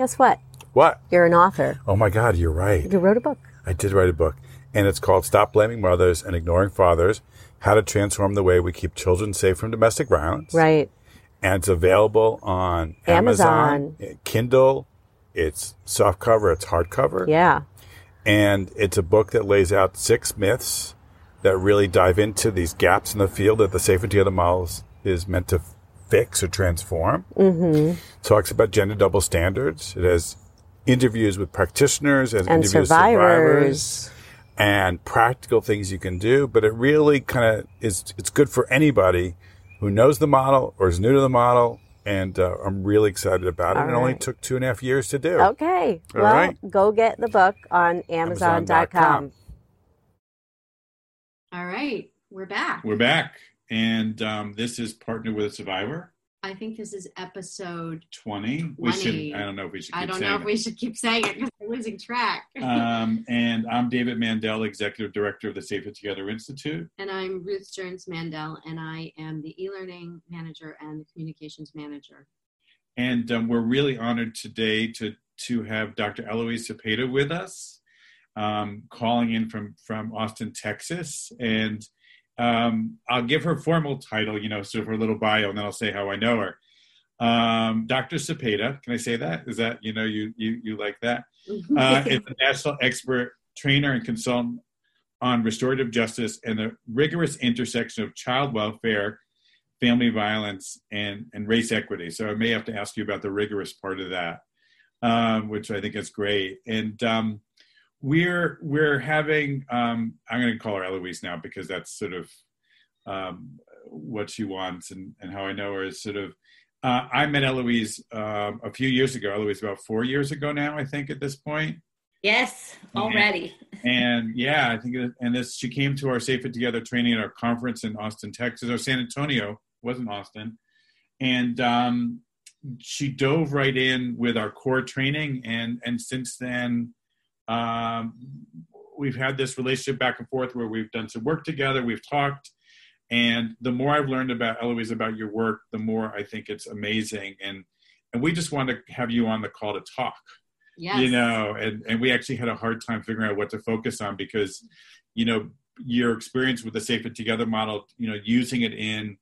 Guess what? What? You're an author. Oh my God, you're right. You wrote a book. I did write a book, and it's called Stop Blaming Mothers and Ignoring Fathers How to Transform the Way We Keep Children Safe from Domestic Violence. Right. And it's available on Amazon, Amazon. Eh, Kindle. It's soft cover, it's hardcover. Yeah. And it's a book that lays out six myths that really dive into these gaps in the field that the safety of the model is- is meant to fix or transform. Mm-hmm. Talks about gender double standards. It has interviews with practitioners, it has And interviews survivors. survivors and practical things you can do. But it really kind of is, it's good for anybody who knows the model or is new to the model. And uh, I'm really excited about it. All it only took two and a half years to do. Okay. All well, right. go get the book on Amazon.com. Amazon.com. All right, we're back. We're back, and um, this is partnered with a survivor. I think this is episode. Twenty. We 20. should. I don't know if we should. Keep. I don't know if it. we should keep saying it because we're losing track. um, and I'm David Mandel, Executive Director of the Safe Together Institute. and I'm Ruth Stearns Mandel, and I am the e-learning manager and the communications manager. And um, we're really honored today to to have Dr. Eloise Cepeda with us, um, calling in from from Austin, Texas. And um, I'll give her formal title, you know, sort of her little bio, and then I'll say how I know her. Um, Dr. Cepeda, can I say that? Is that you know you you you like that? uh, is a national expert trainer and consultant on restorative justice and the rigorous intersection of child welfare, family violence, and, and race equity. So I may have to ask you about the rigorous part of that, um, which I think is great. And um, we're we're having um, I'm going to call her Eloise now because that's sort of um, what she wants and, and how I know her is sort of. Uh, I met Eloise um, a few years ago. Eloise about four years ago now, I think, at this point Yes, already. and yeah, I think, it, and this she came to our Safe and Together training at our conference in Austin, Texas, or San Antonio, wasn't Austin, and um, she dove right in with our core training, and and since then, um, we've had this relationship back and forth where we've done some work together, we've talked, and the more I've learned about Eloise about your work, the more I think it's amazing, and and we just want to have you on the call to talk Yes. you know and and we actually had a hard time figuring out what to focus on because you know your experience with the safe and together model you know using it in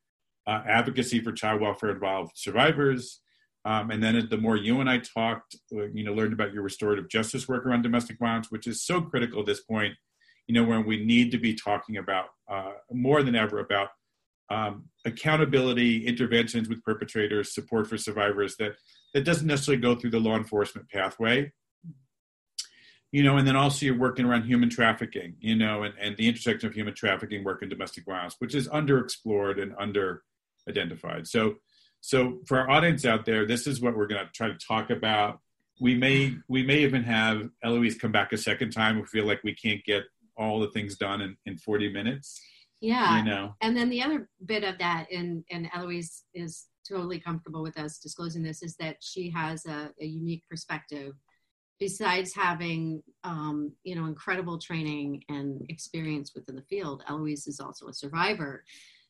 uh, advocacy for child welfare involved survivors um, and then the more you and i talked uh, you know learned about your restorative justice work around domestic violence which is so critical at this point you know when we need to be talking about uh, more than ever about um, accountability interventions with perpetrators support for survivors that that doesn't necessarily go through the law enforcement pathway. You know and then also you're working around human trafficking you know and, and the intersection of human trafficking work and domestic violence which is underexplored and under identified so so for our audience out there this is what we're going to try to talk about we may we may even have eloise come back a second time if we feel like we can't get all the things done in, in 40 minutes Yeah. you know And then the other bit of that, and, and Eloise is totally comfortable with us disclosing this, is that she has a, a unique perspective. Besides having, um, you know, incredible training and experience within the field, Eloise is also a survivor.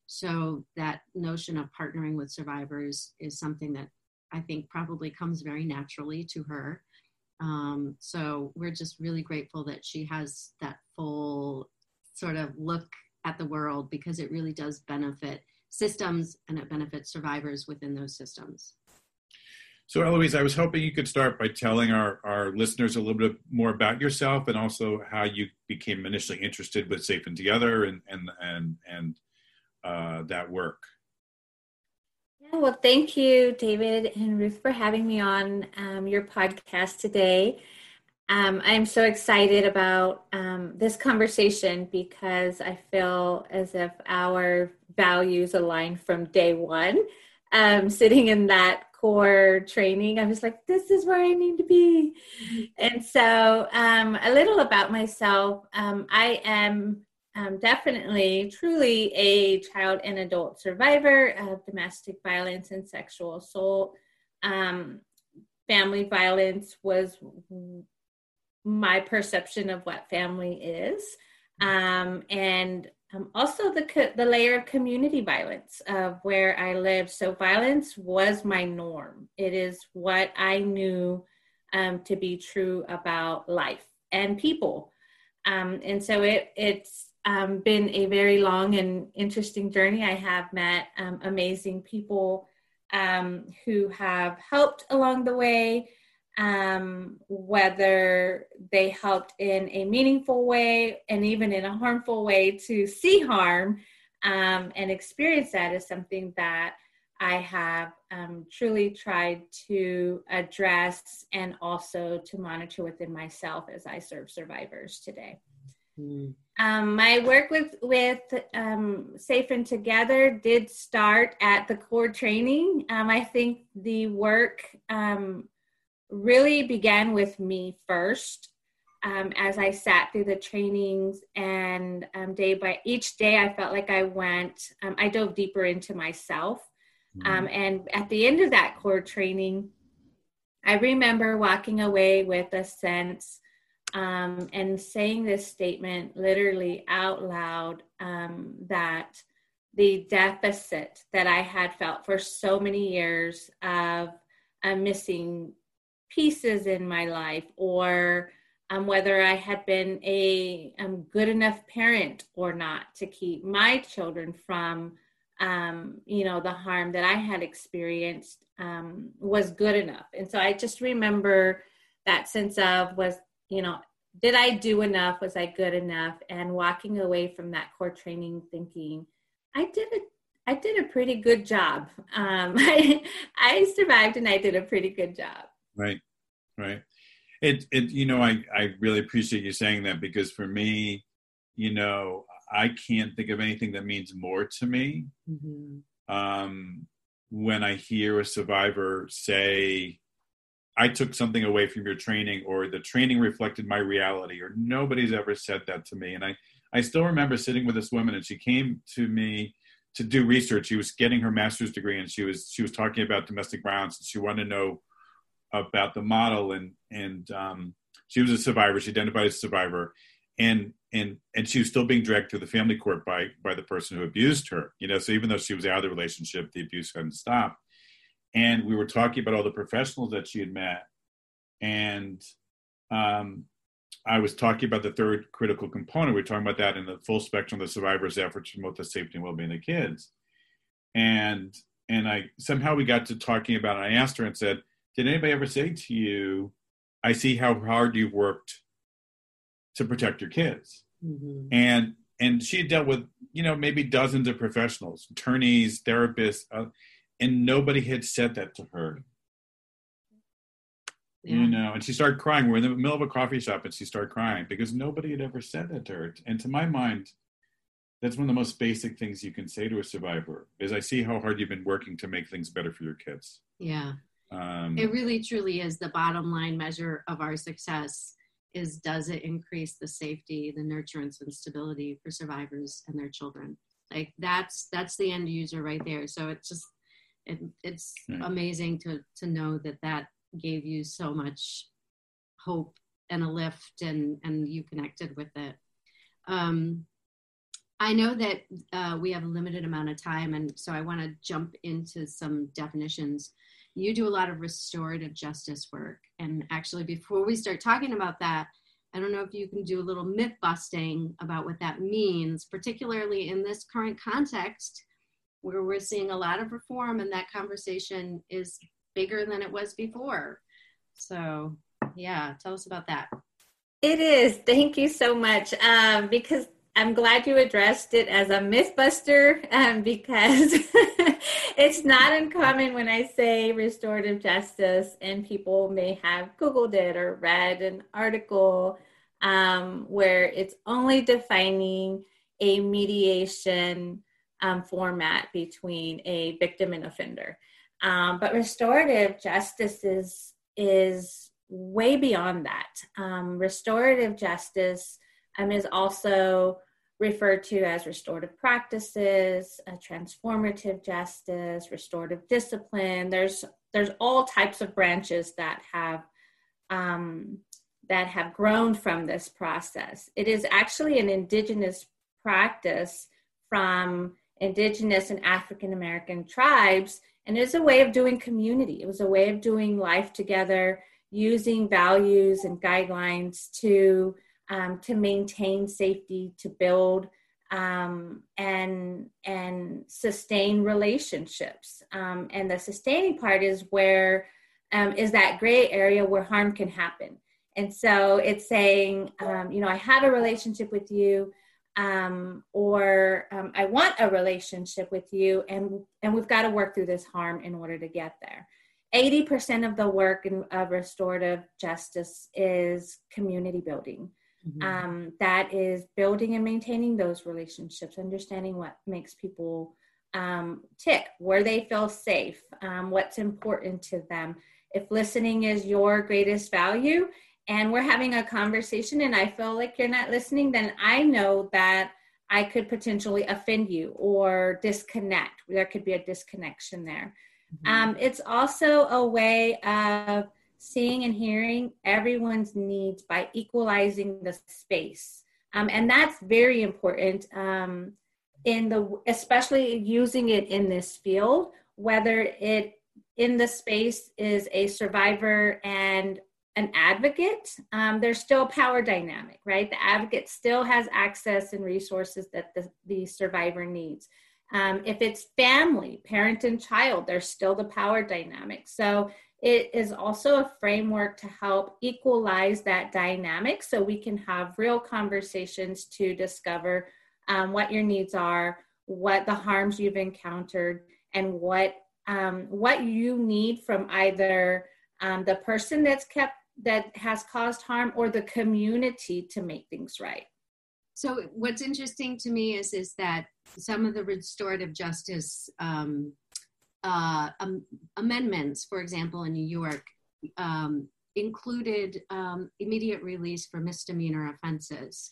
So that notion of partnering with survivors is something that I think probably comes very naturally to her. Um, so we're just really grateful that she has that full sort of look at the world because it really does benefit systems and it benefits survivors within those systems. So, Eloise, I was hoping you could start by telling our, our listeners a little bit more about yourself and also how you became initially interested with Safe and Together and and and and uh, that work. Yeah, well, thank you, David and Ruth, for having me on um, your podcast today. Um, I'm so excited about um, this conversation because I feel as if our values align from day one. Um, sitting in that core training, I was like, this is where I need to be. And so, um, a little about myself um, I am um, definitely, truly a child and adult survivor of domestic violence and sexual assault. Um, family violence was my perception of what family is, um, and um, also the co- the layer of community violence of where I lived. So violence was my norm. It is what I knew um, to be true about life and people. Um, and so it, it's um, been a very long and interesting journey. I have met um, amazing people um, who have helped along the way, um, whether they helped in a meaningful way and even in a harmful way to see harm um, and experience that is something that I have um, truly tried to address and also to monitor within myself as I serve survivors today. Mm. Um, my work with with um, Safe and Together did start at the core training. Um, I think the work um, really began with me first. Um, as I sat through the trainings and um, day by each day, I felt like I went, I dove deeper into myself. Mm-hmm. and at the end of that core training, I remember walking away with a sense um, and saying this statement literally out loud um, that the deficit that I had felt for so many years of uh, missing pieces in my life, or um, whether I had been a um, good enough parent or not to keep my children from, um, you know, the harm that I had experienced um, was good enough. And so I just remember that sense of was you know, did I do enough? Was I good enough? And walking away from that core training thinking, I did a I did a pretty good job. Um, I, I survived and I did a pretty good job. Right, right. It, it, you know, I, I really appreciate you saying that because for me, you know, I can't think of anything that means more to me mm-hmm. um, when I hear a survivor say, I took something away from your training or the training reflected my reality or nobody's ever said that to me. And I, I still remember sitting with this woman and she came to me to do research. She was getting her master's degree and she was, she was talking about domestic violence and she wanted to know about the model and, and um, she was a survivor. She identified as a survivor and, and, and she was still being dragged through the family court by, by the person who abused her, you know, so even though she was out of the relationship, the abuse hadn't stopped and we were talking about all the professionals that she had met. And um, i was talking about the third critical component. We are talking about that in the full spectrum of the survivors effort to promote the safety and well-being of the kids. And and i somehow we got to talking about it. I asked her and said did anybody ever say to you i see how hard you've worked to protect your kids mm-hmm. and and she had dealt with you know maybe dozens of professionals attorneys therapists uh, and nobody had said that to her. Yeah. you know and she started crying. We're in the middle of a coffee shop and she started crying because nobody had ever said that to her. And to my mind that's one of the most basic things you can say to a survivor is i see how hard you've been working to make things better for your kids. Yeah. Um, it really truly is the bottom line measure of our success is does it increase the safety the nurturance and stability for survivors and their children? Like that's that's the end user right there. So it's just it, it's right. amazing to to know that that gave you so much hope and a lift and and you connected with it um, i know that uh, we have a limited amount of time and so i want to jump into some definitions you do a lot of restorative justice work and actually before we start talking about that I don't know if you can do a little myth busting about what that means, particularly in this current context where we're seeing a lot of reform and that conversation is bigger than it was before. So, yeah, tell us about that. It is. Thank you so much. Um, because I'm glad you addressed it as a mythbuster um, because it's not uncommon when I say restorative justice and people may have Googled it or read an article um, where it's only defining a mediation um, format between a victim and offender. Um, but restorative justice is is way beyond that. Um, restorative justice um, is also referred to as restorative practices, transformative justice, restorative discipline. There's there's all types of branches that have um, that have grown from this process. It is actually an indigenous practice from indigenous and African American tribes. And it was a way of doing community. It was a way of doing life together using values and guidelines to um, to maintain safety, to build um, and and sustain relationships. Um, and the sustaining part is where um, is that gray area where harm can happen. And so it's saying, um, you know, I have a relationship with you, um, or um, I want a relationship with you, and and we've got to work through this harm in order to get there. 80% of the work in, of restorative justice is community building. Mm-hmm. Um, that is building and maintaining those relationships, understanding what makes people um, tick, where they feel safe, um, what's important to them. If listening is your greatest value and we're having a conversation and I feel like you're not listening, then I know that I could potentially offend you or disconnect. There could be a disconnection there. Mm-hmm. Um, it's also a way of seeing and hearing everyone's needs by equalizing the space. Um, and that's very important um, in the, especially using it in this field, whether it in the space is a survivor and an advocate, um, there's still power dynamic, right? The advocate still has access and resources that the, the survivor needs. Um, if it's family, parent and child, there's still the power dynamic. So it is also a framework to help equalize that dynamic so we can have real conversations to discover um, what your needs are, what the harms you've encountered, and what um, what you need from either um, the person that's kept that has caused harm or the community to make things right. So what's interesting to me is is that some of the restorative justice um, uh, um, amendments, for example, in New York, um, included um, immediate release for misdemeanor offenses.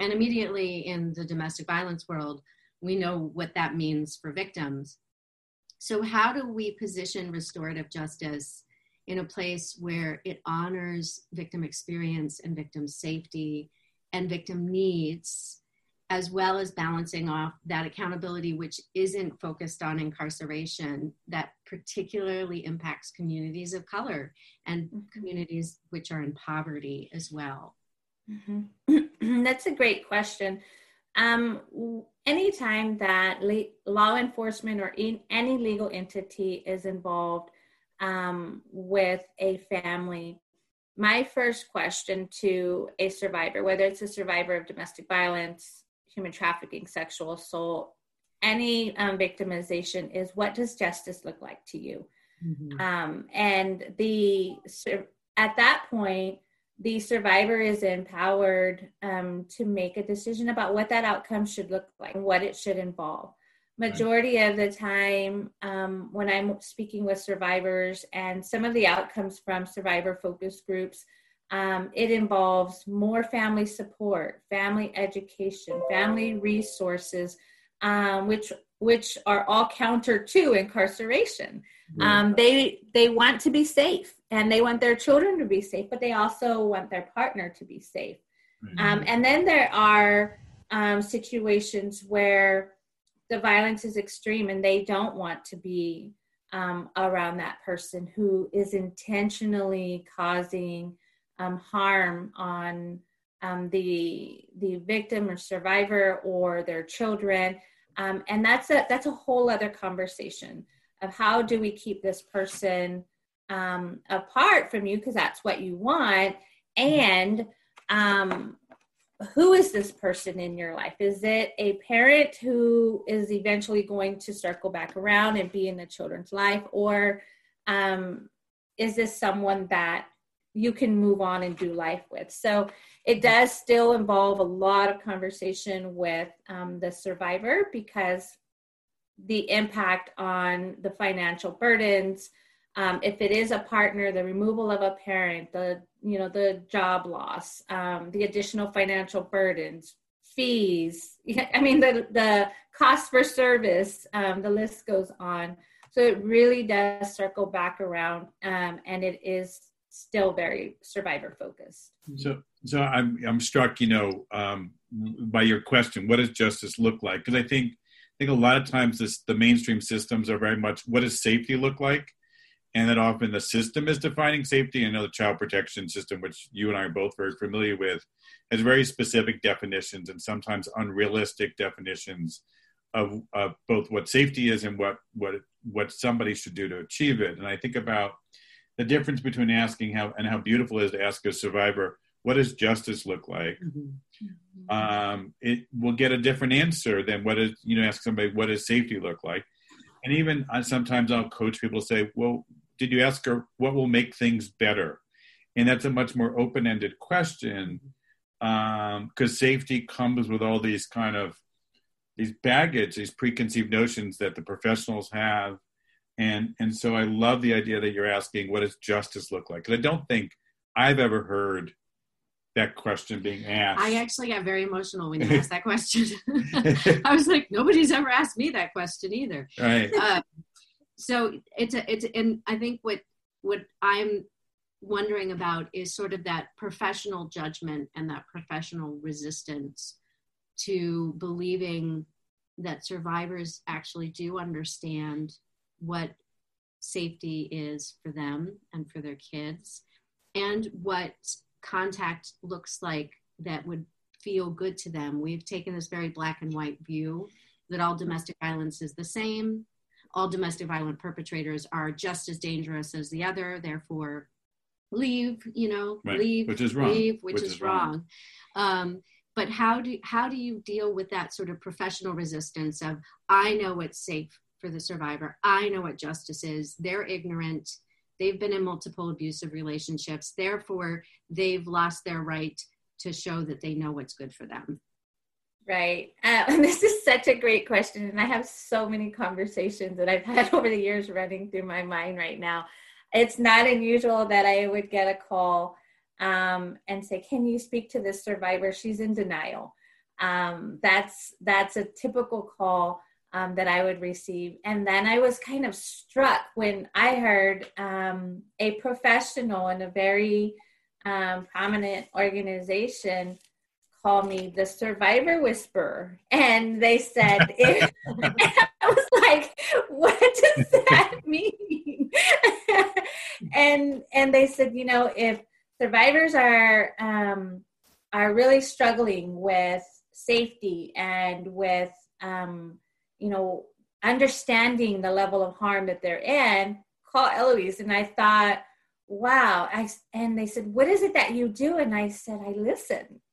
And immediately in the domestic violence world, we know what that means for victims. So, how do we position restorative justice in a place where it honors victim experience and victim safety and victim needs as well as balancing off that accountability, which isn't focused on incarceration, that particularly impacts communities of color and mm-hmm. communities which are in poverty as well? Mm-hmm. That's a great question. Um, anytime that le- law enforcement or in any legal entity is involved um, with a family, my first question to a survivor, whether it's a survivor of domestic violence, human trafficking, sexual assault, any um, victimization is what does justice look like to you? Mm-hmm. Um, and the at that point, the survivor is empowered um, to make a decision about what that outcome should look like and what it should involve. Majority of the time, um, when I'm speaking with survivors, and some of the outcomes from survivor focus groups um, it involves more family support, family education, family resources, um, which which are all counter to incarceration. Um, they they want to be safe and they want their children to be safe, but they also want their partner to be safe. Mm-hmm. and then there are um, situations where the violence is extreme and they don't want to be um, around that person who is intentionally causing um, harm on um, the the victim or survivor or their children, um, and that's a that's a whole other conversation of how do we keep this person um, apart from you because that's what you want, and um, who is this person in your life? Is it a parent who is eventually going to circle back around and be in the children's life, or um, is this someone that you can move on and do life with. So it does still involve a lot of conversation with um, the survivor because the impact on the financial burdens, um, if it is a partner, the removal of a parent, the you know the job loss, um, the additional financial burdens, fees. I mean the the cost for service. Um, the list goes on. So it really does circle back around, um, and it is still very survivor focused. So, so I'm I'm struck, you know, um, by your question. What does justice look like? Because I think I think a lot of times this the mainstream systems are very much what does safety look like, and that often the system is defining safety. I know the child protection system, which you and I are both very familiar with, has very specific definitions and sometimes unrealistic definitions of, of both what safety is and what what what somebody should do to achieve it. And I think about the difference between asking how and how beautiful it is to ask a survivor, what does justice look like? Mm-hmm. Um, it will get a different answer than what is you know ask somebody what does safety look like. And even uh, sometimes I'll coach people to say, well, did you ask her what will make things better? And that's a much more open-ended question because um, safety comes with all these kind of these baggage, these preconceived notions that the professionals have. And, and so I love the idea that you're asking, what does justice look like? Because I don't think I've ever heard that question being asked. I actually got very emotional when you asked that question. I was like, nobody's ever asked me that question either. Right. Uh, so it's a, it's, and I think what, what I'm wondering about is sort of that professional judgment and that professional resistance to believing that survivors actually do understand what safety is for them and for their kids and what contact looks like that would feel good to them. We've taken this very black and white view that all domestic violence is the same. All domestic violent perpetrators are just as dangerous as the other, therefore leave, you know, right. leave, which is wrong, leave, which, which is, is, wrong. wrong. Um, but how do how do you deal with that sort of professional resistance of I know what's safe for the survivor, I know what justice is, they're ignorant, they've been in multiple abusive relationships, therefore they've lost their right to show that they know what's good for them. Right. Uh, this is such a great question. And I have so many conversations that I've had over the years running through my mind right now. It's not unusual that I would get a call um, and say, "Can you speak to this survivor? She's in denial." Um, that's that's a typical call um, that I would receive, and then I was kind of struck when I heard um, a professional in a very um, prominent organization call me the survivor whisperer. And they said if, i was like what does that mean? And and they said you know if survivors are um, are really struggling with safety and with um, you know understanding the level of harm that they're in call eloise. And i thought wow. I and they said what is it that you do? And i said i listen.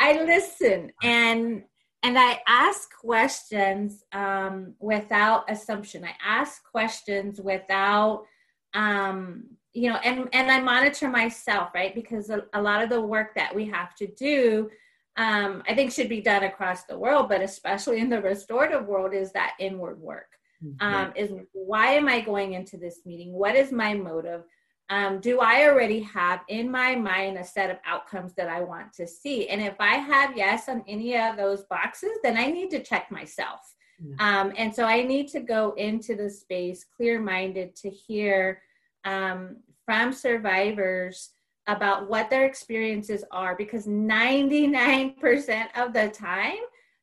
I listen. And and i ask questions um, without assumption. I ask questions without um, you know and and i monitor myself right? Because a, a lot of the work that we have to do um, i think should be done across the world but especially in the restorative world is that inward work. Mm-hmm. um, is why am i going into this meeting? What is my motive? Um, do i already have in my mind a set of outcomes that i want to see? And if i have yes on any of those boxes then i need to check myself. Um, and so i need to go into the space clear minded to hear um, from survivors about what their experiences are because 99% of the time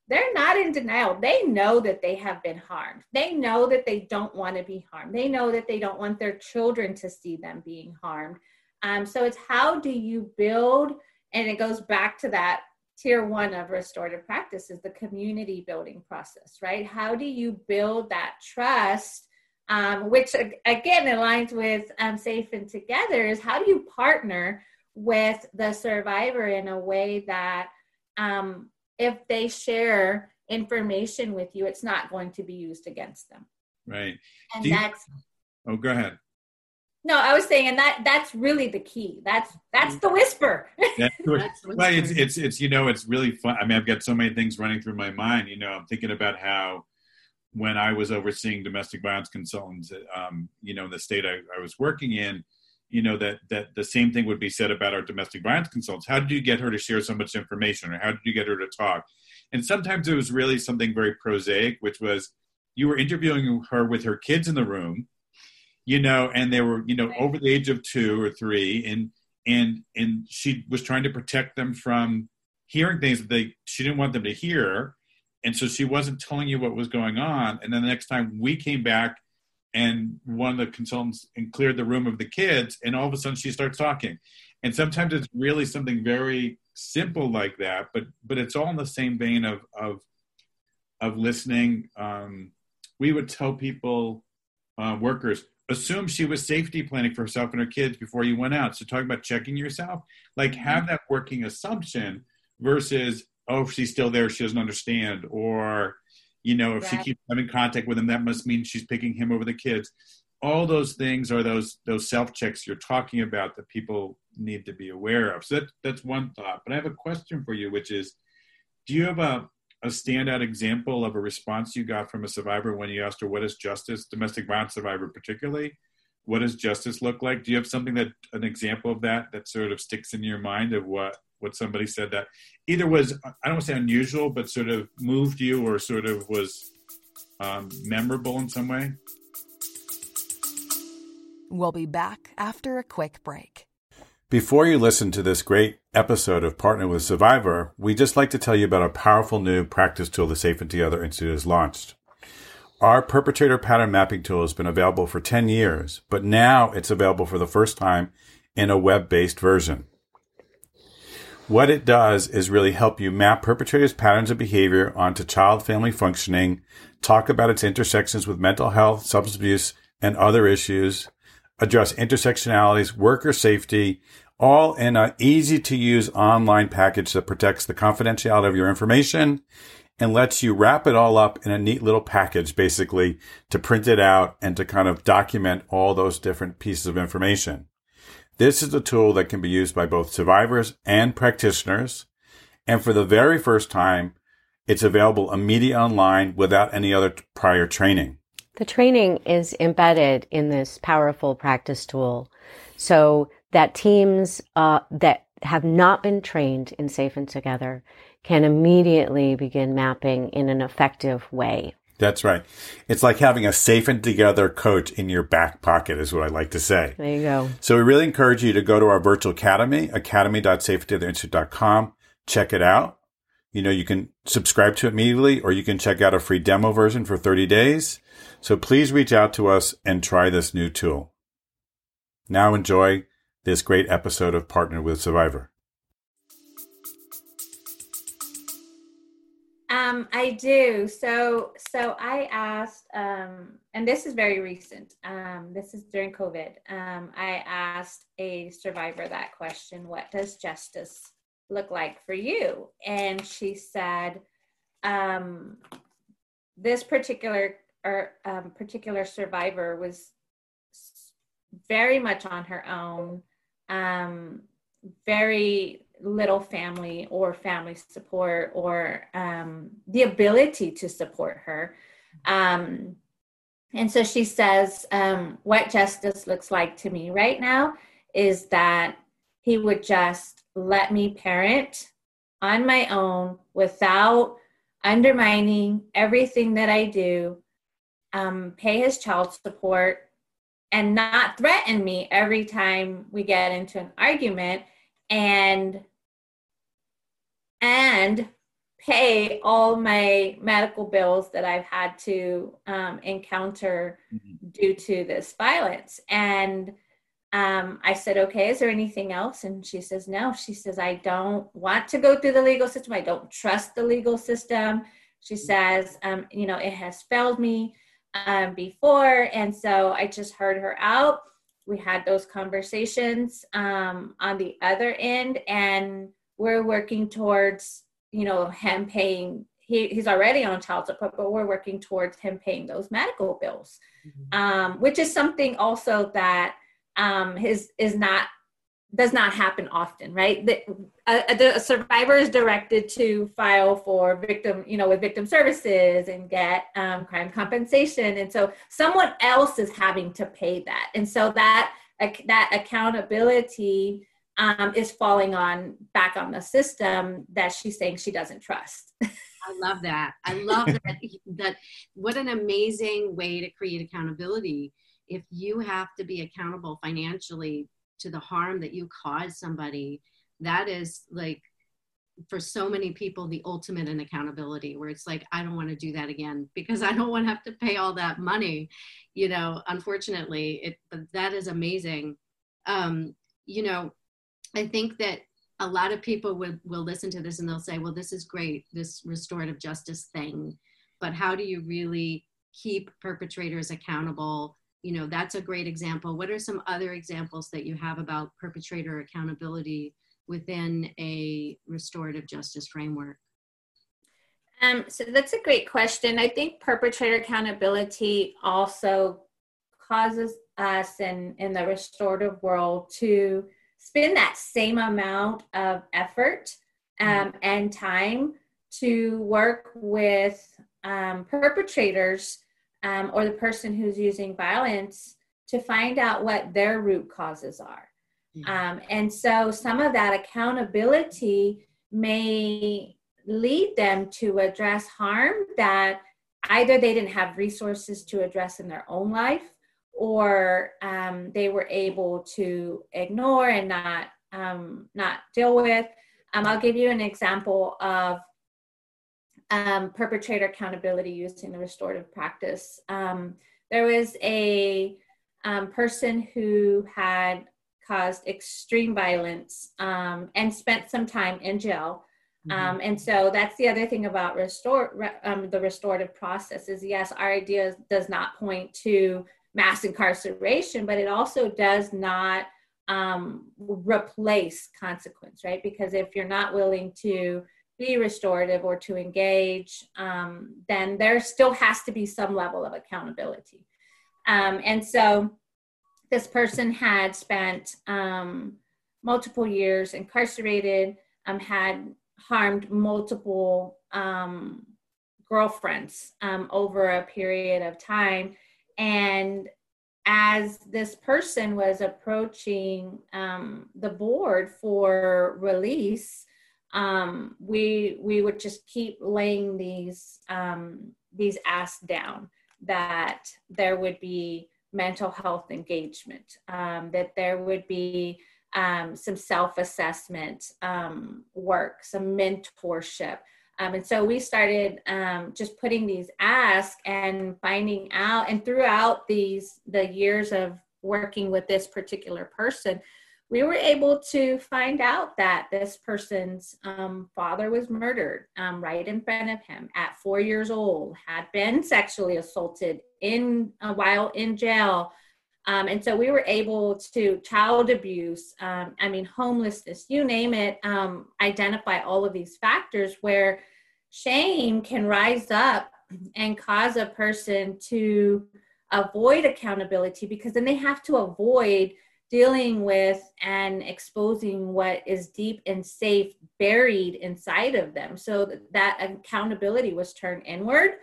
they're not in denial. They know that they have been harmed. They know that they don't want to be harmed. They know that they don't want their children to see them being harmed. Um, so it's how do you build, and it goes back to that tier one of restorative practice is the community building process, right? How do you build that trust um, which again aligns with um, Safe and Together, is how do you partner with the survivor in a way that um, if they share information with you, it's not going to be used against them. Right. And you, that's. Oh, go ahead. No, I was saying, and that that's really the key. That's that's the whisper. that's the whisper. well, it's it's it's you know it's really fun. I mean, I've got so many things running through my mind. You know, I'm thinking about how when I was overseeing domestic violence consultants, um, you know, in the state I, I, was working in, you know, that that the same thing would be said about our domestic violence consultants. How did you get her to share so much information, or how did you get her to talk? And sometimes it was really something very prosaic, which was you were interviewing her with her kids in the room, you know, and they were, you know, right. over the age of two or three, and and and she was trying to protect them from hearing things that they she didn't want them to hear and so she wasn't telling you what was going on. And then the next time we came back and one of the consultants and cleared the room of the kids and all of a sudden she starts talking. And sometimes it's really something very simple like that but but it's all in the same vein of of of listening. Um, we would tell people uh, workers assume she was safety planning for herself and her kids before you went out. So talking about checking yourself. Like have that working assumption versus oh if she's still there she doesn't understand. Or you know if right. she keeps having contact with him that must mean she's picking him over the kids. All those things are those those self checks you're talking about that people need to be aware of. So that, that's one thought. But i have a question for you which is do you have a a standout example of a response you got from a survivor when you asked her what is justice domestic violence survivor particularly what does justice look like? Do you have something that an example of that that sort of sticks in your mind of what what somebody said that either was I don't want to say unusual, but sort of moved you or sort of was um, memorable in some way? We'll be back after a quick break. Before you listen to this great episode of Partner with Survivor, we just like to tell you about a powerful new practice tool the Safe and Together Institute has launched. Our perpetrator pattern mapping tool has been available for 10 years, but now it's available for the first time in a web-based version. What it does is really help you map perpetrators' patterns of behavior onto child family functioning, talk about its intersections with mental health, substance abuse, and other issues, address intersectionalities, worker safety, all in an easy to use online package that protects the confidentiality of your information and lets you wrap it all up in a neat little package, basically to print it out and to kind of document all those different pieces of information. This is a tool that can be used by both survivors and practitioners. And for the very first time, it's available immediately online without any other prior training. The training is embedded in this powerful practice tool so that teams uh, that have not been trained in Safe and Together can immediately begin mapping in an effective way. That's right. It's like having a safe and together coach in your back pocket is what I like to say. There you go. So we really encourage you to go to our virtual academy, academy.safeandtogetherinstitute.com. Check it out. You know, you can subscribe to it immediately or you can check out a free demo version for 30 days. So please reach out to us and try this new tool. Now enjoy this great episode of Partner with Survivor. Um, I do. So, so I asked, um, and this is very recent. Um, this is during COVID. Um, I asked a survivor that question: "What does justice look like for you?" And she said, um, "This particular or um, particular survivor was very much on her own, um, very little family or family support or um, the ability to support her. Um, and so she says, um, What justice looks like to me right now is that he would just let me parent on my own without undermining everything that I do, um, pay his child support, and not threaten me every time we get into an argument and and pay all my medical bills that I've had to um, encounter mm-hmm. due to this violence. And um, I said, okay, is there anything else? And she says, no. She says, I don't want to go through the legal system. I don't trust the legal system. She mm-hmm. says, um, you know, it has failed me um, before. And so I just heard her out we had those conversations um, on the other end and we're working towards you know him paying he, he's already on child support but we're working towards him paying those medical bills mm-hmm. um, which is something also that um, his is not does not happen often, right? The, uh, the survivor is directed to file for victim, you know, with victim services and get um, crime compensation, and so someone else is having to pay that, and so that that accountability um, is falling on back on the system that she's saying she doesn't trust. I love that. I love that. that what an amazing way to create accountability. If you have to be accountable financially to the harm that you caused somebody that is like for so many people the ultimate in accountability where it's like i don't want to do that again because i don't want to have to pay all that money you know unfortunately it but that is amazing. Um you know i think that a lot of people will, will listen to this and they'll say well this is great this restorative justice thing but how do you really keep perpetrators accountable you know that's a great example what are some other examples that you have about perpetrator accountability within a restorative justice framework? Um, so that's a great question. I think perpetrator accountability also causes us in, in the restorative world to spend that same amount of effort um, mm-hmm. and time to work with um, perpetrators um, or the person who's using violence to find out what their root causes are. Um, and so some of that accountability may lead them to address harm that either they didn't have resources to address in their own life or um, they were able to ignore and not um, not deal with. Um, I'll give you an example of um, perpetrator accountability using the restorative practice. Um, there was a um, person who had caused extreme violence um, and spent some time in jail. Mm-hmm. Um, and so that's the other thing about restore um, the restorative process is yes, our idea does not point to mass incarceration, but it also does not um, replace consequence, right? Because if you're not willing to be restorative or to engage, um, then there still has to be some level of accountability. Um, and so this person had spent um, multiple years incarcerated, um, had harmed multiple um, girlfriends um, over a period of time. And as this person was approaching the board for release, um, we we would just keep laying these these asks down that there would be mental health engagement, um, that there would be um, some self assessment um, work, some mentorship. Um, and so we started um, just putting these asks and finding out, and throughout these the years of working with this particular person, we were able to find out that this person's um, father was murdered um, right in front of him at four years old, had been sexually assaulted in uh, while in jail. Um, and so we were able to child abuse, um, I mean, homelessness, you name it, um, identify all of these factors where shame can rise up and cause a person to avoid accountability because then they have to avoid dealing with and exposing what is deep and safe buried inside of them. So that accountability was turned inward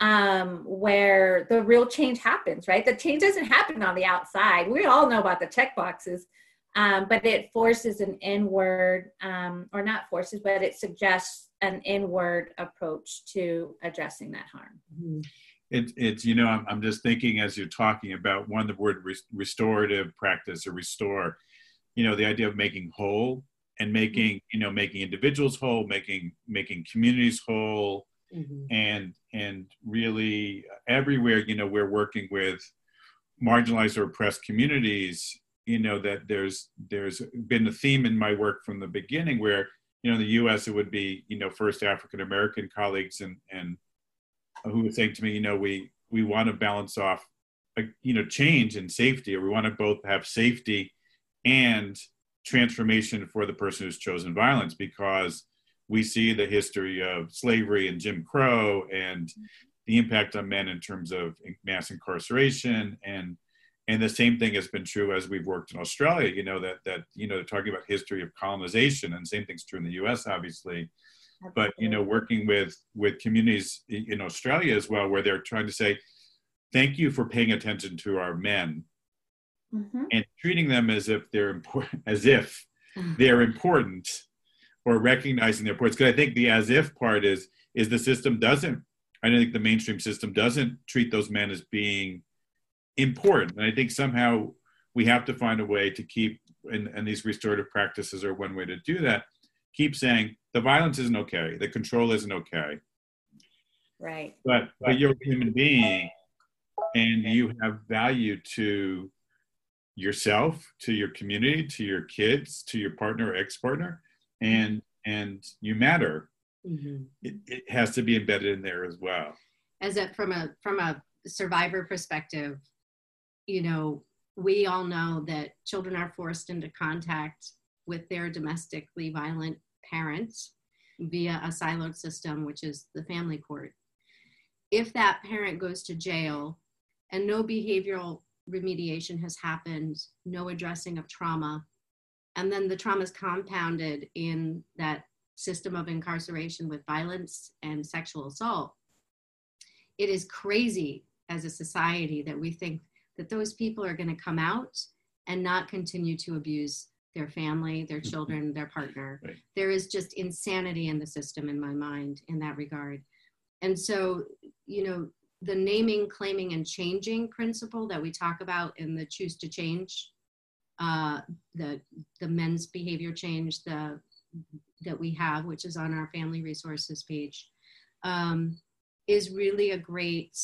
um, where the real change happens right? The change doesn't happen on the outside. We all know about the check boxes um, but it forces an inward um, or not forces but it suggests an inward approach to addressing that harm. Mm-hmm it, it's you know I'm, I'm just thinking as you're talking about one the word restorative practice or restore you know the idea of making whole and making you know making individuals whole making making communities whole mm-hmm. and and really everywhere you know we're working with marginalized or oppressed communities you know that there's there's been a theme in my work from the beginning where you know in the us it would be you know first african american colleagues and and who was saying to me, you know, we we want to balance off, you know, change and safety, or we want to both have safety and transformation for the person who's chosen violence because we see the history of slavery and Jim Crow and the impact on men in terms of mass incarceration and and the same thing has been true as we've worked in Australia. You know that that you know talking about history of colonization and same thing's true in the U.S. Obviously, but you know working with with communities in australia as well where they're trying to say thank you for paying attention to our men mm-hmm. and treating them as if they're important as if mm-hmm. they're important or recognizing their importance because i think the as if part is is the system doesn't i don't think the mainstream system doesn't treat those men as being important and i think somehow we have to find a way to keep and, and these restorative practices are one way to do that keep saying the violence isn't okay the control isn't okay right. But but you're a human being and you have value to yourself to your community to your kids to your partner or ex-partner and and you matter. Mm-hmm. it, it has to be embedded in there as well. As a from a from a survivor perspective you know we all know that children are forced into contact with their domestically violent parents via a siloed system which is the family court if that parent goes to jail and no behavioral remediation has happened, no addressing of trauma, and then the trauma is compounded in that system of incarceration with violence and sexual assault. It is crazy as a society that we think that those people are going to come out and not continue to abuse their family, their mm-hmm. children, their partner. Right. There is just insanity in the system, in my mind, in that regard. And so, you know, the naming, claiming, and changing principle that we talk about in the choose to change, uh, the the men's behavior change the that we have, which is on our family resources page, um, is really a great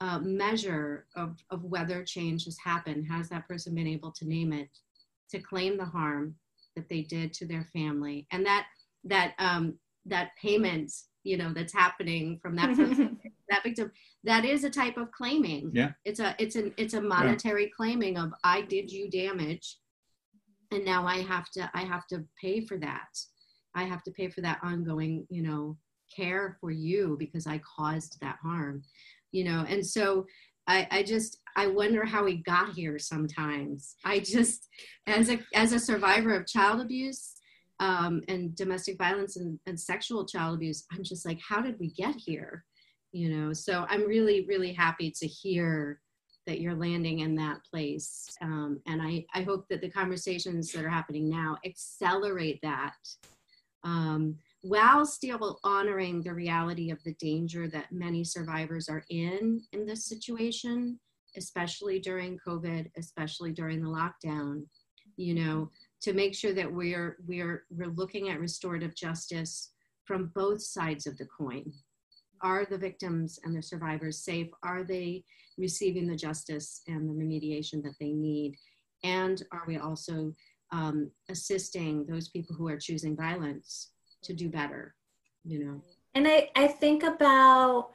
uh, measure of, of whether change has happened. Has that person been able to name it, to claim the harm that they did to their family, and that that um, that payment, you know, that's happening from that person that victim that is a type of claiming. Yeah. It's a it's an it's a monetary yeah. claiming of i did you damage and now i have to i have to pay for that. I have to pay for that ongoing you know care for you because i caused that harm. You know and so I, I just I wonder how we got here sometimes. I just as a as a survivor of child abuse um, and domestic violence and, and sexual child abuse, I'm just like, how did we get here? you know so i'm really really happy to hear that you're landing in that place um, and I, I hope that the conversations that are happening now accelerate that um, while still honoring the reality of the danger that many survivors are in in this situation especially during covid especially during the lockdown you know to make sure that we're we're we're looking at restorative justice from both sides of the coin are the victims and the survivors safe? Are they receiving the justice and the remediation that they need? And are we also um, assisting those people who are choosing violence to do better? You know. And I, I think about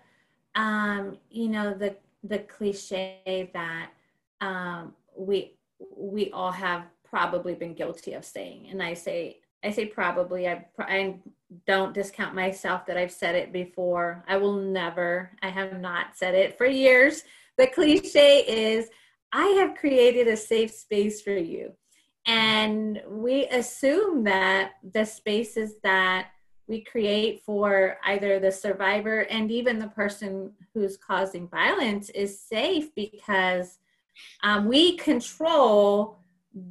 um, you know the the cliche that um, we we all have probably been guilty of saying, and I say I say probably. I, I don't discount myself that I've said it before. I will never, I have not said it for years. The cliche is, I have created a safe space for you. And we assume that the spaces that we create for either the survivor and even the person who's causing violence is safe because um, we control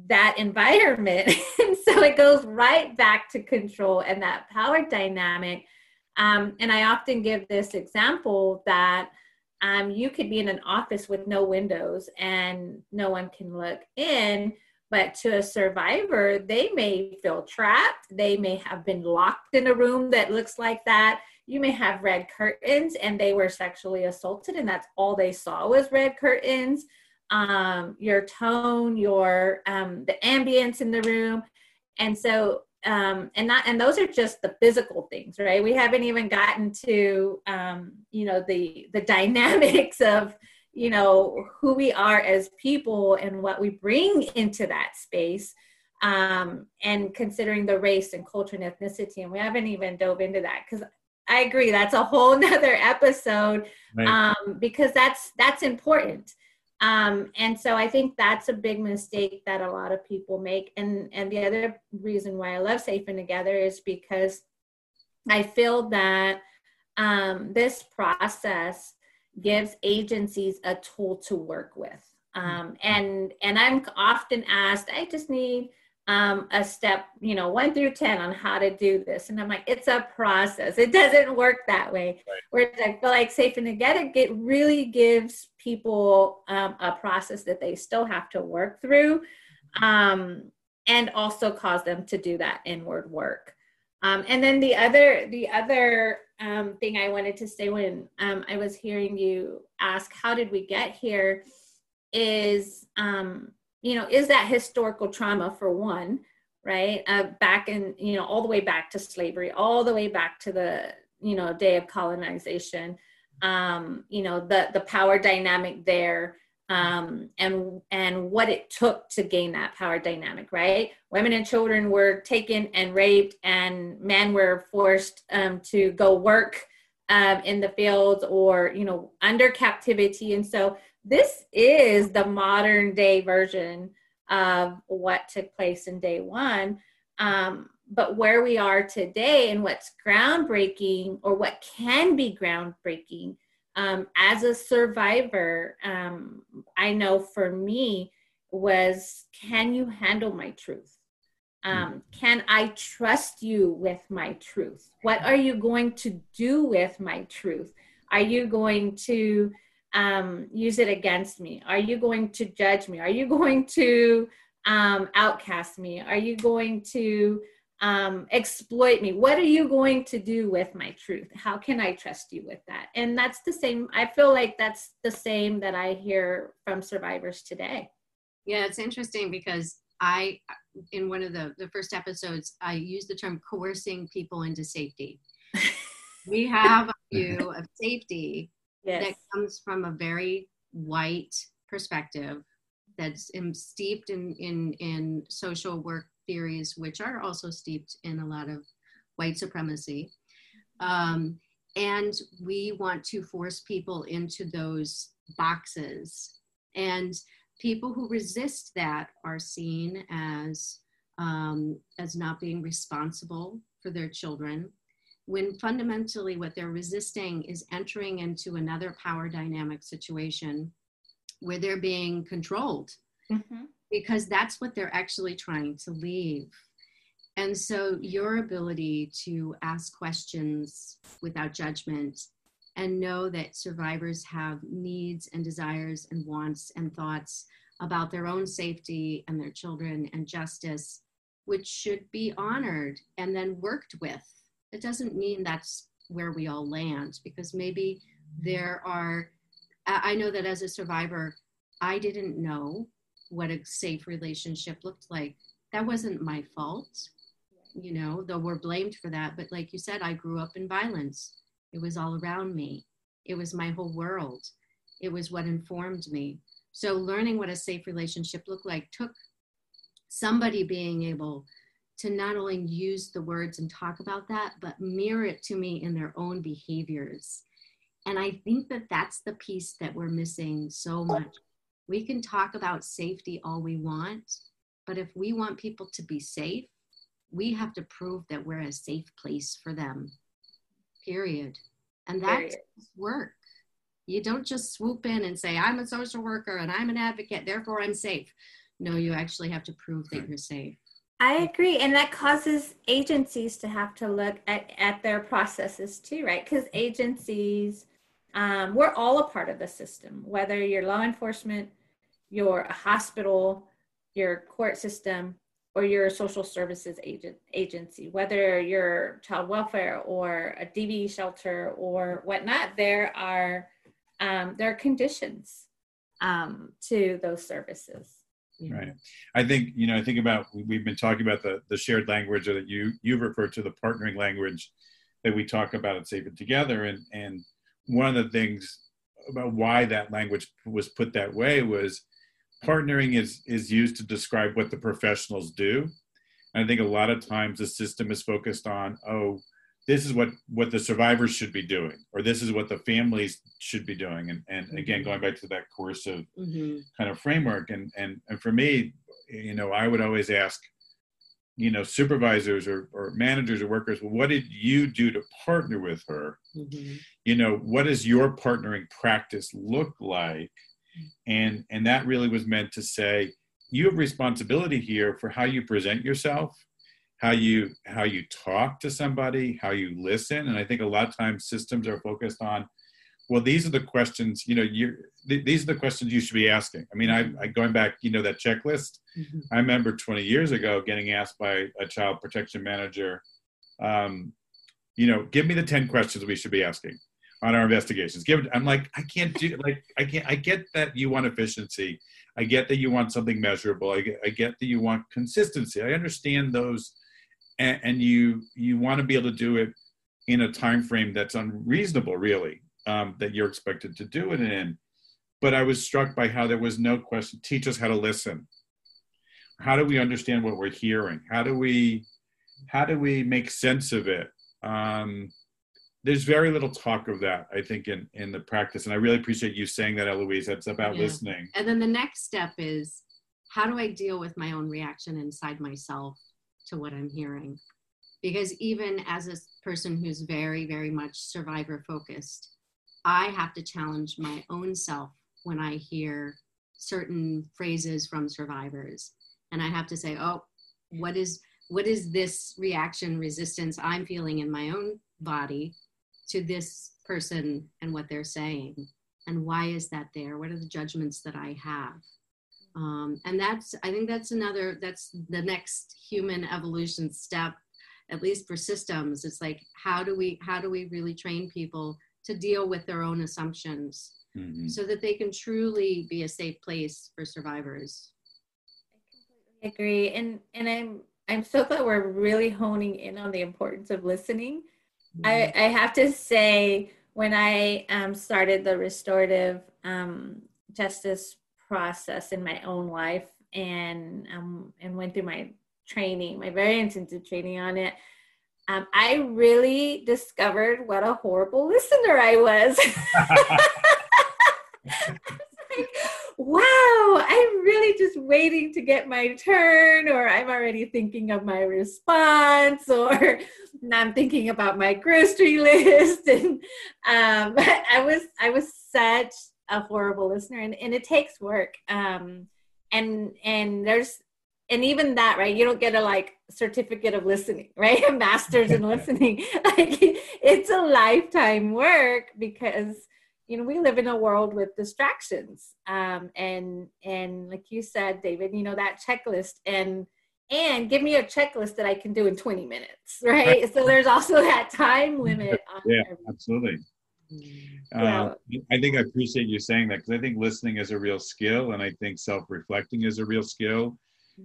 that environment. and so it goes right back to control and that power dynamic. Um, and I often give this example that um, you could be in an office with no windows and no one can look in. But to a survivor, they may feel trapped. They may have been locked in a room that looks like that. You may have red curtains and they were sexually assaulted, and that's all they saw was red curtains um, your tone, your um, the ambience in the room, and so um, and not and those are just the physical things, right? We haven't even gotten to um, you know the the dynamics of you know who we are as people and what we bring into that space um, and considering the race and culture and ethnicity and we haven't even dove into that because i agree that's a whole nother episode right. um, because that's that's important um, and so I think that's a big mistake that a lot of people make. And and the other reason why I love Safe and Together is because I feel that um, this process gives agencies a tool to work with. Um, and and I'm often asked, I just need um, a step, you know, one through 10 on how to do this. And I'm like, it's a process. It doesn't work that way. Right. Whereas I feel like Safe and Together it really gives people um, a process that they still have to work through um, and also cause them to do that inward work. Um, and then the other the other um, thing I wanted to say when um, I was hearing you ask, how did we get here? Is um, you know, is that historical trauma for one, right? Uh, back in you know, all the way back to slavery, all the way back to the you know day of colonization. Um, you know, the the power dynamic there um, and and what it took to gain that power dynamic. Right, women and children were taken and raped, and men were forced um, to go work um, in the fields or you know under captivity. And so this is the modern day version of what took place in day one. Um, but where we are today and what's groundbreaking or what can be groundbreaking um, as a survivor, um, I know for me was can you handle my truth? Um, can I trust you with my truth? What are you going to do with my truth? Are you going to um, use it against me? Are you going to judge me? Are you going to um, outcast me? Are you going to um, exploit me. What are you going to do with my truth? How can I trust you with that? And that's the same. I feel like that's the same that I hear from survivors today. Yeah, it's interesting because I, in one of the, the first episodes, I used the term coercing people into safety. we have a view of safety yes. that comes from a very white perspective that's steeped in, in, in social work theories, which are also steeped in a lot of white supremacy. Um, and we want to force people into those boxes. And people who resist that are seen as, um, as not being responsible for their children, when fundamentally what they're resisting is entering into another power dynamic situation where they're being controlled. Mm-hmm because that's what they're actually trying to leave. And so, your ability to ask questions without judgment and know that survivors have needs and desires and wants and thoughts about their own safety and their children and justice, which should be honored and then worked with. It doesn't mean that's where we all land because maybe there are, I know that as a survivor, I didn't know what a safe relationship looked like. That wasn't my fault, you know, though we're blamed for that. But like you said, I grew up in violence. It was all around me, it was my whole world, it was what informed me. So learning what a safe relationship looked like took somebody being able to not only use the words and talk about that, but mirror it to me in their own behaviors. And I think that that's the piece that we're missing so much we can talk about safety all we want, but if we want people to be safe, we have to prove that we're a safe place for them. Period. And that's work. You don't just swoop in and say, I'm a social worker and I'm an advocate, therefore I'm safe. No, you actually have to prove that you're safe. I agree. And that causes agencies to have to look at, at their processes too, right? Because agencies, um, we're all a part of the system, whether you're law enforcement, you're a hospital, your court system, or your social services agent agency, whether you're child welfare or a DV shelter or whatnot, there are um, there are conditions um, to those services. Right. I think you know. I think about we've been talking about the the shared language or that you you've referred to the partnering language that we talk about at Safe and Together, and and one of the things about why that language was put that way was partnering is is used to describe what the professionals do. And i think a lot of times the system is focused on oh this is what what the survivors should be doing or this is what the families should be doing. And and again going back to that coercive mm-hmm. kind of framework and and and for me you know i would always ask you know supervisors or, or managers or workers well what did you do to partner with her? Mm-hmm. you know what does your partnering practice look like? And and that really was meant to say you have responsibility here for how you present yourself how you how you talk to somebody how you listen. And i think a lot of times systems are focused on well these are the questions you know you th- these are the questions you should be asking i mean I, I going back you know that checklist mm-hmm. i remember 20 years ago getting asked by a child protection manager um, you know, give me the 10 questions we should be asking on our investigations. Give I'm like, I can't do like I can't I get that you want efficiency. I get that you want something measurable. I get, I get that you want consistency. I understand those and, and you you want to be able to do it in a time frame that's unreasonable really um, that you're expected to do it in. But i was struck by how there was no question. Teach us how to listen. How do we understand what we're hearing? How do we how do we make sense of it? Um, there's very little talk of that i think in in the practice. And i really appreciate you saying that eloise. That's about Yeah. listening. And then the next step is how do I deal with my own reaction inside myself to what I'm hearing? Because even as a person who's very, very much survivor focused, I have to challenge my own self when I hear certain phrases from survivors. And I have to say, oh, what is what is this reaction resistance I'm feeling in my own body to this person and what they're saying? And why is that there? What are the judgments that I have? um, and that's i think that's another that's the next human evolution step at least for systems it's like how do we how do we really train people to deal with their own assumptions Mhm. so that they can truly be a safe place for survivors I completely agree, and and I'm I'm so glad we're really honing in on the importance of listening. I I have to say when I um, started the restorative um, justice process in my own life and um, and went through my training, my very intensive training on it. Um, I really discovered what a horrible listener I was. I was like, wow, I'm really just waiting to get my turn, or I'm already thinking of my response, or I'm thinking about my grocery list. And um, I was I was such a horrible listener, and, and it takes work. Um, and and there's and even that right you don't get a like certificate of listening right a master's in listening like it's a lifetime work because you know we live in a world with distractions um and and like you said david you know that checklist and and give me a checklist that i can do in 20 minutes right so there's also that time limit on Yeah. everything. absolutely Yeah. Um, I think I appreciate you saying that because I think listening is a real skill, and I think self-reflecting is a real skill,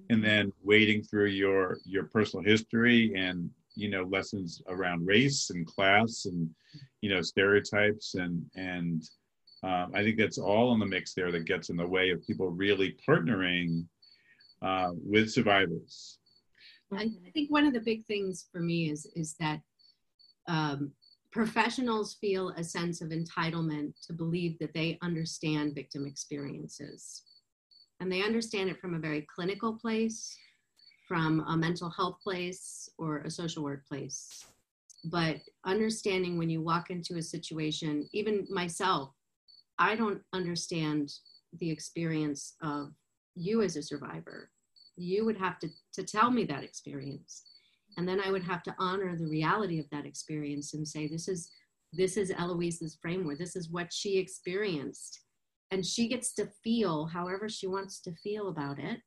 and then wading through your your personal history and you know lessons around race and class and you know stereotypes and and um, I think that's all in the mix there that gets in the way of people really partnering uh, with survivors. I, think one of the big things for me is is that um, professionals feel a sense of entitlement to believe that they understand victim experiences, and they understand it from a very clinical place, from a mental health place, or a social work place. But understanding when you walk into a situation, even myself, I don't understand the experience of you as a survivor. You would have to, to tell me that experience. And then i would have to honor the reality of that experience and say this is this is eloise's framework. This is what she experienced and she gets to feel however she wants to feel about it.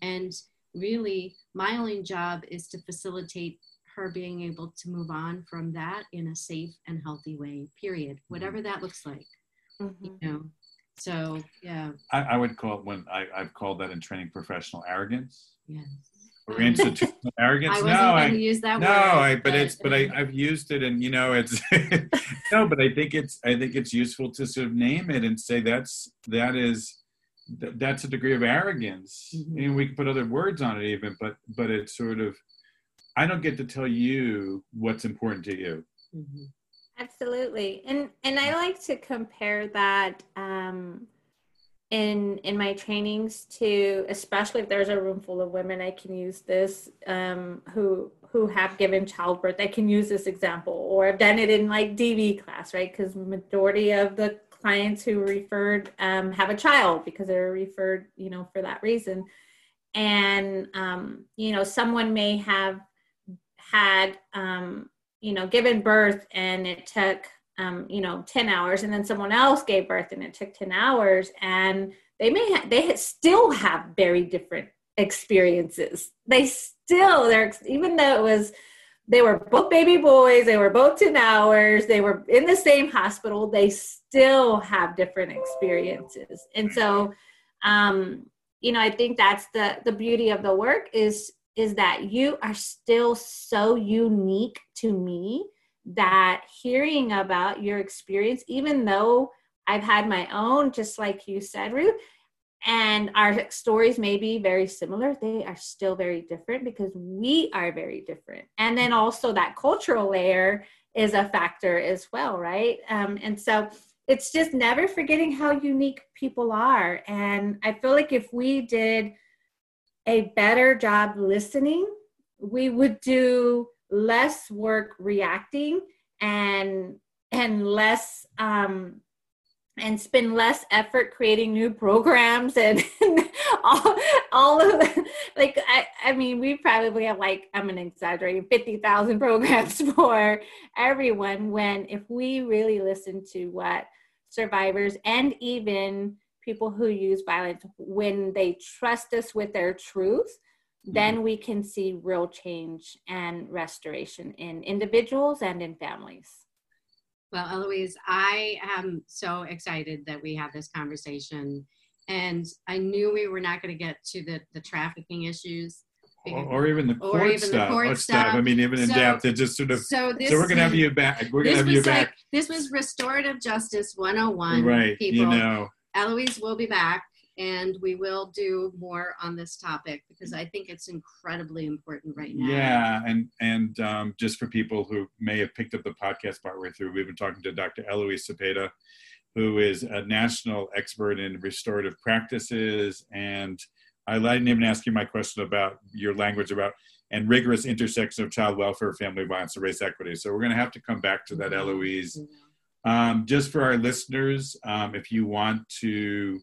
And really my only job is to facilitate her being able to move on from that in a safe and healthy way period whatever that looks like Mhm. you know? So yeah. I, I would call it when I, I've called that in training professional arrogance. Yes or institutional arrogance. i no, wasn't I, use that no, word I, but it's, but I, I've used it, and you know, it's no, but I think it's, I think it's useful to sort of name it and say that's that is, that, that's a degree of arrogance. Mhm. And we can put other words on it, even, but, but it's sort of, I don't get to tell you what's important to you. Mhm. Absolutely. And and I like to compare that um in in my trainings to especially if there's a room full of women I can use this um who who have given childbirth I can use this example or I've done it in like DV class right? Because majority of the clients who referred um have a child because they're referred you know for that reason. And um you know someone may have had um you know given birth and it took um, you know 10 hours and then someone else gave birth and it took 10 hours and they may ha- they still have very different experiences they still they're even though it was they were both baby boys, they were both 10 hours, they were in the same hospital, they still have different experiences. And so, um, you know, I think that's the the beauty of the work is is that you are still so unique to me that hearing about your experience, even though I've had my own, just like you said, Ruth, and our stories may be very similar, they are still very different because we are very different. And then also that cultural layer is a factor as well, right? Um, and so it's just never forgetting how unique people are. And I feel like if we did a better job listening, we would do less work reacting and and less um and spend less effort creating new programs and all, all of the, like I, I mean we probably have like i'm an exaggerating 50,000 programs for everyone when if we really listen to what survivors and even people who use violence when they trust us with their truth then mm-hmm. we can see real change and restoration in individuals and in families well eloise i am so excited that we have this conversation and i knew we were not going to get to the the trafficking issues or, or, even the court even stuff. The court stuff. stuff. I mean, even in so, depth, it just sort of. So, this, so we're gonna have you back. We're gonna have you back. Like, this was restorative justice 101. Right. People. You know. Eloise will be back and we will do more on this topic because I think it's incredibly important right now. Yeah, and and um, just for people who may have picked up the podcast partway through, we've been talking to Dr. Eloise Cepeda, who is a national expert in restorative practices. And I didn't even ask you my question about your language about and rigorous intersection of child welfare, family violence, and race equity. So we're going to have to come back to that, mm-hmm. Eloise. Mm-hmm um, just for our listeners, um, if you want to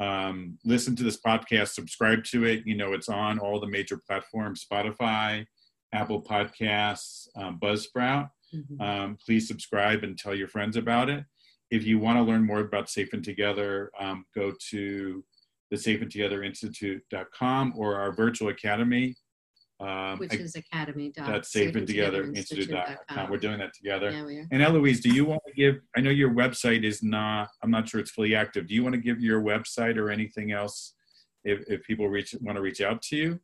um, listen to this podcast, subscribe to it. You know, it's on all the major platforms Spotify, Apple Podcasts, um, Buzzsprout. Mm-hmm. Um, please subscribe and tell your friends about it. If you want to learn more about Safe and Together, um, go to the Safe and Together Institute.com or our virtual academy, um, Which is academy. That's safe and together institute.com. We're doing that together. Yeah, we are. And Eloise, do you want to give? I know your website is not. I'm not sure it's fully active. Do you want to give your website or anything else if, if people reach want to reach out to you?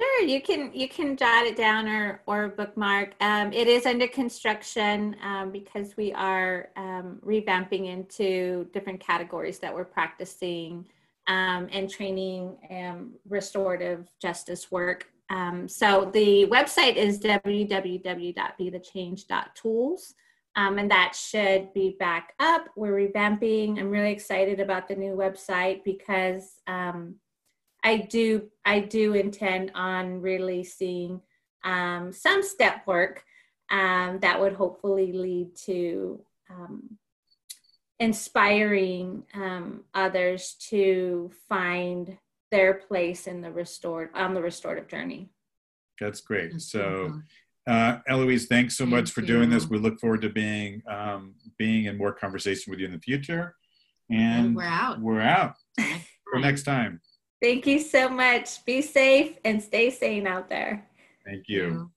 Sure, you can you can jot it down or or bookmark. Um, it is under construction um, because we are um, revamping into different categories that we're practicing um, and training um, restorative justice work um, so the website is www.bethechange.tools. Um, and that should be back up. We're revamping. I'm really excited about the new website because um, I do I do intend on releasing um, some step work um, that would hopefully lead to um, inspiring um, others to find their place in the restored on the restorative journey. That's great. That's so, uh, Eloise, thanks so Thank much for you. doing this. We look forward to being um, being in more conversation with you in the future. And, and we're out. We're out. For next time. Thank you so much. Be safe and stay sane out there. Thank you. Thank you.